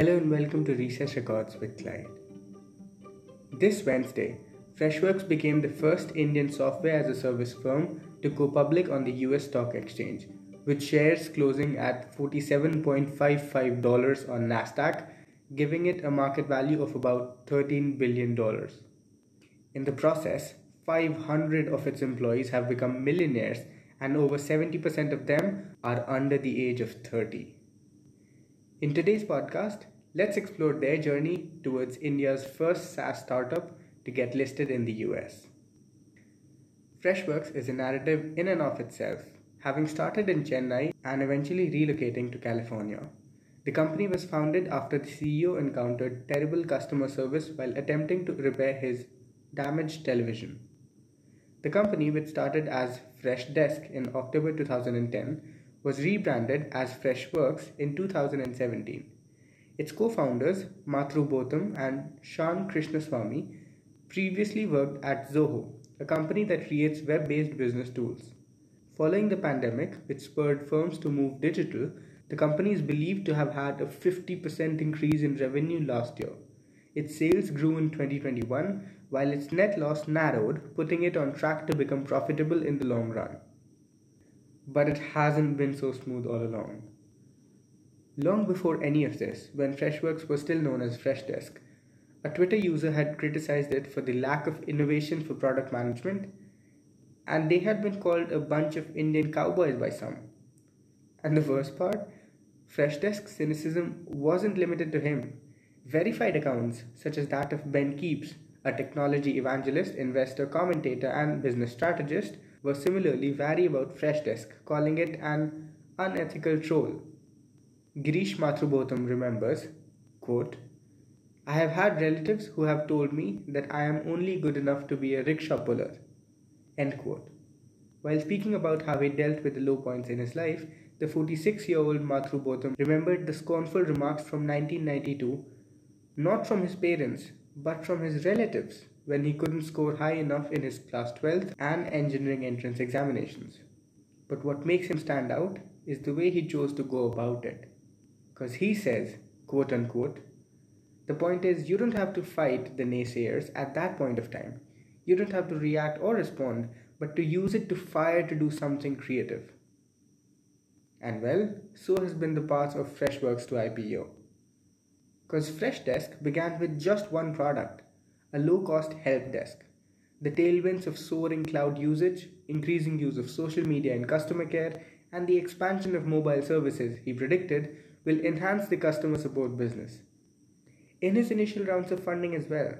Hello and welcome to Recess Records with Clyde. This Wednesday, Freshworks became the first Indian software as a service firm to go public on the US Stock Exchange, with shares closing at $47.55 on NASDAQ, giving it a market value of about $13 billion. In the process, 500 of its employees have become millionaires, and over 70% of them are under the age of 30. In today's podcast, let's explore their journey towards India's first SaaS startup to get listed in the US. Freshworks is a narrative in and of itself, having started in Chennai and eventually relocating to California. The company was founded after the CEO encountered terrible customer service while attempting to repair his damaged television. The company, which started as Freshdesk in October 2010, was rebranded as Freshworks in 2017. Its co-founders, Mathrubootham and Shan Krishnasamy, previously worked at Zoho, a company that creates web-based business tools. Following the pandemic, which spurred firms to move digital, the company is believed to have had a 50% increase in revenue last year. Its sales grew in 2021, while its net loss narrowed, putting it on track to become profitable in the long run but it hasn't been so smooth all along. Long before any of this, when Freshworks was still known as Freshdesk, a Twitter user had criticized it for the lack of innovation for product management, and they had been called a bunch of Indian cowboys by some. And the worst part, Freshdesk's cynicism wasn't limited to him. Verified accounts, such as that of Ben Kepes, a technology evangelist, investor, commentator, and business strategist, were similarly wary about Freshdesk, calling it an unethical troll. Girish Mathrubootham remembers, quote, I have had relatives who have told me that I am only good enough to be a rickshaw puller. End quote. While speaking about how he dealt with the low points in his life, the 46 year old Mathrubootham remembered the scornful remarks from 1992, not from his parents, but from his relatives when he couldn't score high enough in his class 12th and engineering entrance examinations. But what makes him stand out is the way he chose to go about it. Because he says, quote unquote, the point is, you don't have to fight the naysayers at that point of time. You don't have to react or respond, but to use it to fire to do something creative. And well, so has been the path of Freshworks to IPO. Because Freshdesk began with just one product a low-cost help desk. The tailwinds of soaring cloud usage, increasing use of social media in customer care, and the expansion of mobile services he predicted will enhance the customer support business. In his initial rounds of funding as well,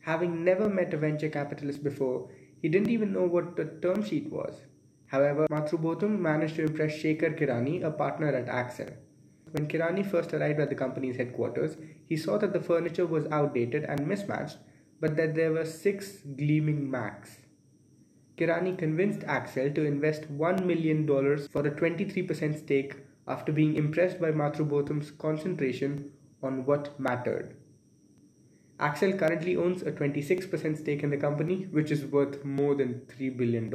having never met a venture capitalist before, he didn't even know what a term sheet was. However, Mathrubootham managed to impress Shekhar Kirani, a partner at Accel. When Kirani first arrived at the company's headquarters, he saw that the furniture was outdated and mismatched but that there were six gleaming Macs. Kirani convinced Accel to invest $1 million for a 23% stake after being impressed by Mathrubootham's concentration on what mattered. Accel currently owns a 26% stake in the company, which is worth more than $3 billion.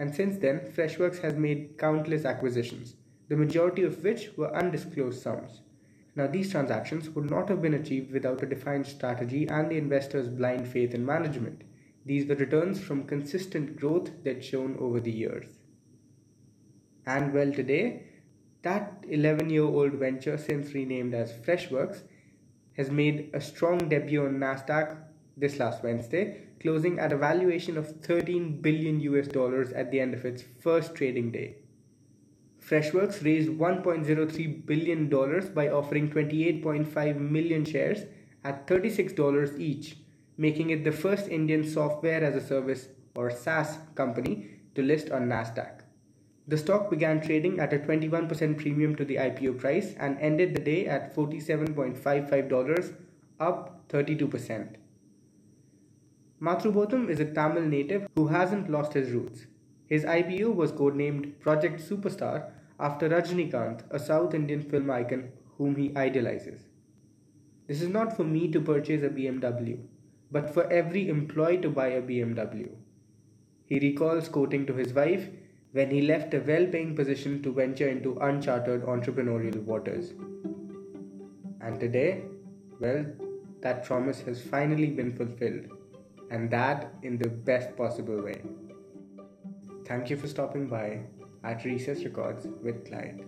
And since then, Freshworks has made countless acquisitions, the majority of which were undisclosed sums. Now, these transactions would not have been achieved without a defined strategy and the investor's blind faith in management. These were returns from consistent growth that shown over the years. And well, today, that 11 year old venture, since renamed as Freshworks, has made a strong debut on NASDAQ this last Wednesday, closing at a valuation of 13 billion US dollars at the end of its first trading day. Freshworks raised $1.03 billion by offering 28.5 million shares at $36 each, making it the first Indian software as a service or SaaS company to list on NASDAQ. The stock began trading at a 21% premium to the IPO price and ended the day at $47.55, up 32%. Mathrubootham is a Tamil native who hasn't lost his roots. His IPO was codenamed Project Superstar after Rajinikanth, a South Indian film icon whom he idolizes. This is not for me to purchase a BMW, but for every employee to buy a BMW. He recalls quoting to his wife when he left a well paying position to venture into uncharted entrepreneurial waters. And today, well, that promise has finally been fulfilled, and that in the best possible way. Thank you for stopping by at Recess Records with Clyde.